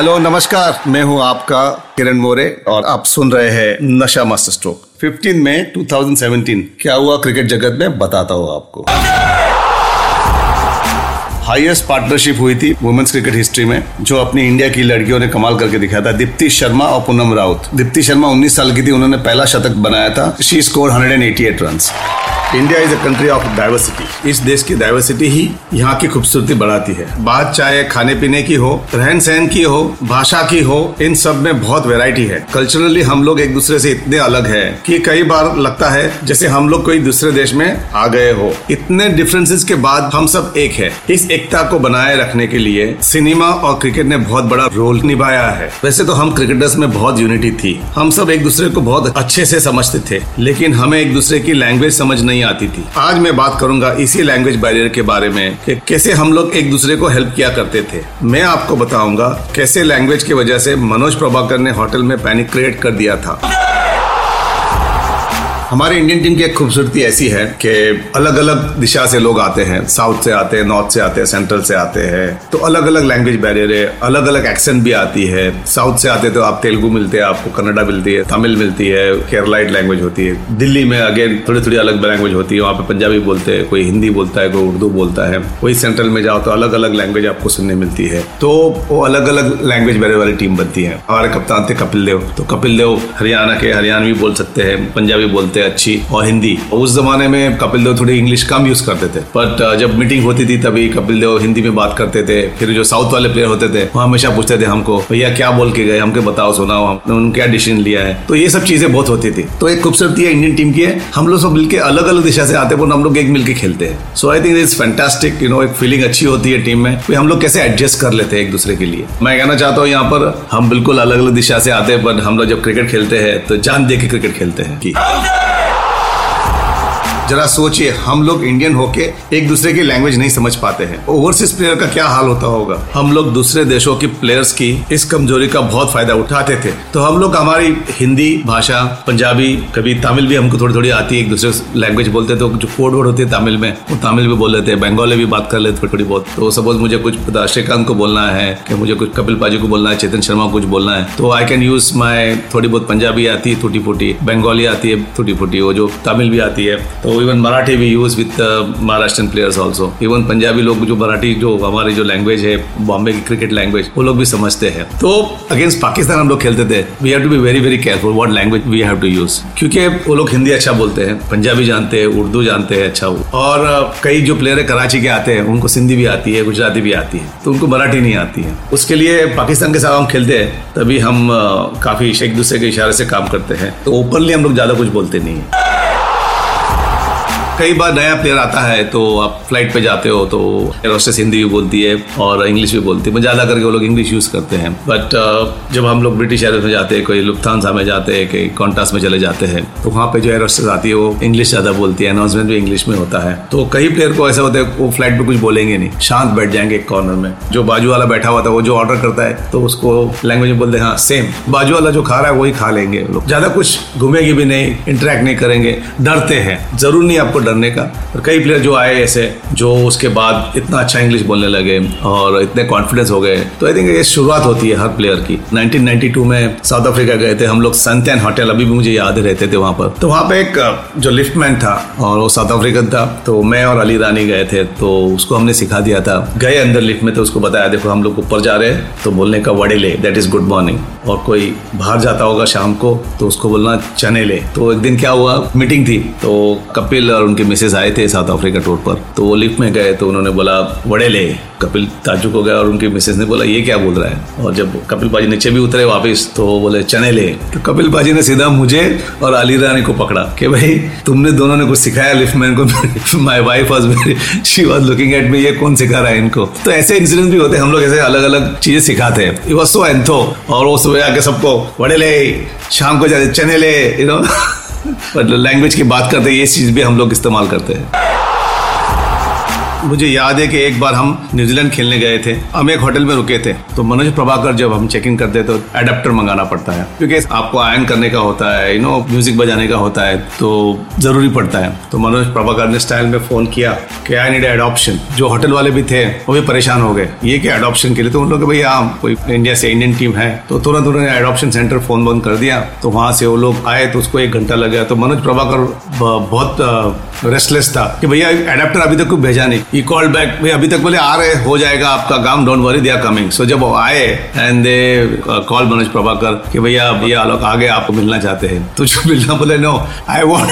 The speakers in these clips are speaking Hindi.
हेलो नमस्कार। मैं हूँ आपका किरण मोरे और आप सुन रहे हैं नशा मास्टर स्ट्रोक। 15 मई 2017 क्या हुआ क्रिकेट जगत में? बताता हूँ आपको। हाईएस्ट पार्टनरशिप हुई थी वुमेन्स क्रिकेट हिस्ट्री में, जो अपनी इंडिया की लड़कियों ने कमाल करके दिखाया था। दीप्ति शर्मा और पूनम राउत। दीप्ति शर्मा 19 साल की थी, उन्होंने पहला शतक बनाया था। She score 188 runs India is a country of diversity इस देश की डाइवर्सिटी ही यहाँ की खूबसूरती बढ़ाती है। बात चाहे खाने पीने की हो रहन सहन की हो, भाषा की हो, इन सब में बहुत वेराइटी है। कल्चरली हम लोग एक दूसरे से इतने अलग है कि कई बार लगता है जैसे हम लोग कोई दूसरे देश में आ गए हो। इतने डिफरेंसेस के बाद हम सब एक है। इस एकता को बनाए रखने के लिए सिनेमा और क्रिकेट ने बहुत बड़ा रोल निभाया है। वैसे तो हम क्रिकेटर्स में बहुत यूनिटी थी। हम सब एक दूसरे को बहुत अच्छे से समझते थे। लेकिन हमें एक दूसरे की लैंग्वेज समझ नहीं आती थी। आज मैं बात करूँगा इसी लैंग्वेज बैरियर के बारे में कि कैसे हम लोग एक दूसरे को हेल्प किया करते थे। मैं आपको बताऊँगा कैसे लैंग्वेज की वजह से मनोज प्रभाकर ने होटल में पैनिक क्रिएट कर दिया था। हमारे इंडियन टीम की एक खूबसूरती ऐसी है कि अलग अलग दिशा से लोग आते हैं। साउथ से आते हैं नॉर्थ से आते हैं सेंट्रल से आते हैं। तो अलग अलग लैंग्वेज बैरियर है अलग अलग एक्सेंट भी आती है। साउथ से आते तो आप तेलुगु मिलते हैं, आपको कन्नडा मिलती है, तमिल मिलती है केरलाइट लैंग्वेज होती है। दिल्ली में अगेन थोड़ी थोड़ी अलग लैंग्वेज होती है, वहाँ पे पंजाबी बोलते हैं, कोई हिंदी बोलता है, कोई उर्दू बोलता है। वही सेंट्रल में जाओ तो अलग अलग लैंग्वेज आपको सुनने मिलती है। तो वो अलग अलग लैंग्वेज बैरियर वाली टीम बनती है। हमारे कप्तान थे कपिल देव। तो कपिल देव हरियाणा के, हरियाणवी बोल सकते हैं, पंजाबी बोलते हैं अच्छी और हिंदी। उस जमाने में कपिल देव थोड़ी इंग्लिश कम यूज़ करते थे। बट जब मीटिंग होती थी तभी कपिल देव हिंदी में बात करते थे। फिर जो साउथ वाले प्लेयर होते थे, वो हमेशा पूछते थे हमको, भैया, क्या बोल के गए? हमके बताओ, सुनाओ, हमने उन्होंने क्या डिसीज़न लिया है? तो ये सब चीज़ें बहुत होती थी। तो एक खूबसूरती है इंडियन टीम की है। हम लोग सब मिलकर अलग अलग दिशा से आते हैं हम लोग एक मिलकर खेलते हैं। So I think is fantastic you know एक फीलिंग अच्छी होती है टीम में। हम लोग कैसे एडजस्ट कर लेते हैं एक दूसरे के लिए। मैं कहना चाहता हूँ, यहाँ पर हम बिल्कुल अलग अलग दिशा से आते हैं बट हम लोग जब क्रिकेट खेलते हैं तो जान दे के क्रिकेट खेलते हैं। जरा सोचिए, हम लोग इंडियन होके एक दूसरे की लैंग्वेज नहीं समझ पाते हैं। ओवरसीज प्लेयर का क्या हाल होता होगा? हम लोग दूसरे देशों की प्लेयर्स की इस कमज़ोरी का बहुत फ़ायदा उठाते थे। तो हम लोग हमारी हिंदी भाषा, पंजाबी, कभी तमिल भी हमको थोड़ी थोड़ी आती है एक दूसरे लैंग्वेज बोलते तो जो कोड वर्ड होती है तमिल में, वो तमिल भी बोल लेते हैं बंगाली भी बात कर लेते थोड़ी बहुत। तो सपोज़ मुझे कुछ श्रीकांत को बोलना है, कि मुझे कुछ कपिल पाजी को बोलना है, चेतन शर्मा को कुछ बोलना है तो आई कैन यूज़ माई थोड़ी बहुत पंजाबी आती है टूटी फूटी बंगाली आती है टूटी फूटी वो जो तमिल भी आती है तो इवन मराठी भी use with Maharashtra players also even Punjabi लोग जो मराठी जो हमारी जो लैंग्वेज है बॉम्बे की क्रिकेट लैंग्वेज वो लोग भी समझते हैं। तो अगेंस्ट पाकिस्तान हम लोग खेलते थे। We have to be very very careful what language we have to use क्योंकि वो लोग हिंदी अच्छा बोलते हैं पंजाबी जानते हैं उर्दू जानते हैं अच्छा और uh, कई जो प्लेयर है कराची के आते हैं उनको सिंधी भी आती है गुजराती भी आती है। तो उनको मराठी नहीं आती है। उसके लिए पाकिस्तान के साथ हम खेलते हैं तभी हम uh, काफ़ी एक दूसरे के इशारे से काम करते हैं। तो ओपनली हम लोग ज़्यादा कुछ बोलते नहीं है। कई बार नया प्लेयर आता है तो आप फ़्लाइट पे जाते हो तो एरोस्टेस हिंदी भी बोलती है और इंग्लिश भी बोलती है। ज़्यादा करके वो लोग इंग्लिश यूज़ करते हैं। बट जब हम लोग ब्रिटिश एयरवेज में जाते हैं, कोई लुफ्थानसा में जाते हैं, कई कॉन्टास में चले जाते हैं तो वहाँ पे जो एरोस्टेस आती है, वो इंग्लिश ज़्यादा बोलती है। अनाउंसमेंट भी इंग्लिश में होता है। तो कई प्लेयर को ऐसा होता है, वो फ़्लाइट पे कुछ बोलेंगे नहीं। शांत बैठ जाएँगे एक कॉर्नर में। जो बाजू वाला बैठा हुआ था, वो जो ऑर्डर करता है तो उसको लैंग्वेज में बोलते हैं हाँ सेम बाजू वाला जो खा रहा है, वही खा लेंगे लोग। ज़्यादा कुछ घूमेगी भी नहीं इंटरेक्ट नहीं करेंगे। डरते हैं। ज़रूर नहीं आपको डरने का। और कई प्लेयर जो आए ऐसे, जो उसके बाद इतना अच्छा इंग्लिश बोलने लगे और इतने कॉन्फिडेंस हो गए। तो आई थिंक ये शुरुआत होती है हर प्लेयर की। 1992 में साउथ अफ्रीका गए थे हम लोग सनटैन होटल अभी भी मुझे याद रहते थे वहाँ पर। तो वहाँ पे एक, जो लिफ्टमैन था और वो साउथ अफ्रीकन था तो मैं और अली रानी गए थे तो उसको हमने सिखा दिया था। गए अंदर लिफ्ट में तो उसको बताया, देखो, हम लोग ऊपर जा रहे हैं तो बोलने का वड़े ले दैट इज़ गुड मॉर्निंग और कोई बाहर जाता होगा शाम को तो उसको बोलना, चने ले। तो एक दिन क्या हुआ मीटिंग थी तो कपिल और उनके मिसेज आए थे साउथ अफ्रीका टूर पर। तो वो लिफ्ट में गए तो उन्होंने बोला वड़े ले, कपिल ताजुक हो गया। और उनकी मिसेज ने बोला, ये क्या बोल रहा है? और जब कपिल बाजी नीचे भी उतरे वापस तो वो बोले, चने ले। तो कपिल बाजी ने सीधा मुझे और अली रानी को पकड़ा कि, भाई, तुमने दोनों ने कुछ सिखाया लिफ्टमैन को? माई वाइफ वॉज़ मेरी she was looking at me ये कौन सिखा रहा है इनको? तो ऐसे इंसिडेंट भी होते हैं, हम लोग ऐसे अलग अलग चीज़ें सिखाते हैं। सो एंथो और वो सुबह आके सबको, बड़े ले, शाम को जाते, चने ले यू नो लैंग्वेज की बात करते हैं ये चीज़ भी हम लोग इस्तेमाल करते हैं। मुझे याद है कि एक बार हम न्यूजीलैंड खेलने गए थे। हम एक होटल में रुके थे। तो मनोज प्रभाकर जब हम चेक इन करते तो एडेप्टर मंगाना पड़ता है। क्योंकि आपको आयन करने का होता है यू नो म्यूज़िक बजाने का होता है तो ज़रूरी पड़ता है। तो मनोज प्रभाकर ने स्टाइल में फ़ोन किया कि आई नीड एडॉप्शन जो होटल वाले भी थे, वो भी परेशान हो गए। ये कि एडॉप्शन के लिए तो उन लोग भैया कोई इंडिया से इंडियन टीम है तो तुरंत उन्होंने एडॉप्शन सेंटर फ़ोन बंद कर दिया। तो वहाँ से वो लोग आए तो उसको एक घंटा लग गया। तो मनोज प्रभाकर बहुत रेस्टलेस था कि भैया एडेप्टर अभी तक कोई भेजा नहीं। ई कॉल बैक भाई अभी तक बोले आ रहे, हो जाएगा आपका काम don't worry they are coming so जब वो आए and they call Manoj Prabhakar कि, भैया भैया लोग आगे आपको मिलना चाहते हैं. तो जो मिलना बोले नो आई वॉन्ट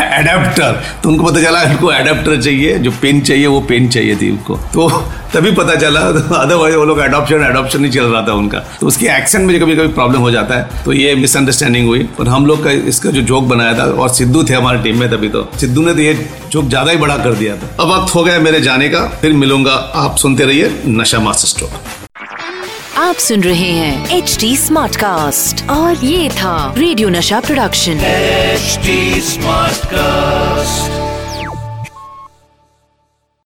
एडेप्टर तो उनको पता चला उनको एडेप्टर चाहिए, जो पेन चाहिए, वो पेन चाहिए थी उनको. तो तभी पता चला अदरवाइज़ वो लोग एडॉप्शन एडॉप्शन नहीं चल रहा था उनका। तो उसके एक्शन में कभी कभी प्रॉब्लम हो जाता है। तो ये मिसअंडरस्टैंडिंग हुई। और हम लोग का इसका जो जोक बनाया था, और सिद्धू थे हमारी टीम में तभी तो। सिद्धू ने तो ये जोक ज़्यादा ही बड़ा कर दिया था। अब वक्त हो गया मेरे जाने का फिर मिलूँगा। आप सुनते रहिए नशा मास्टर स्ट्रोक आप सुन रहे हैं एच डी स्मार्ट कास्ट और ये था रेडियो नशा प्रोडक्शन। HD smart cast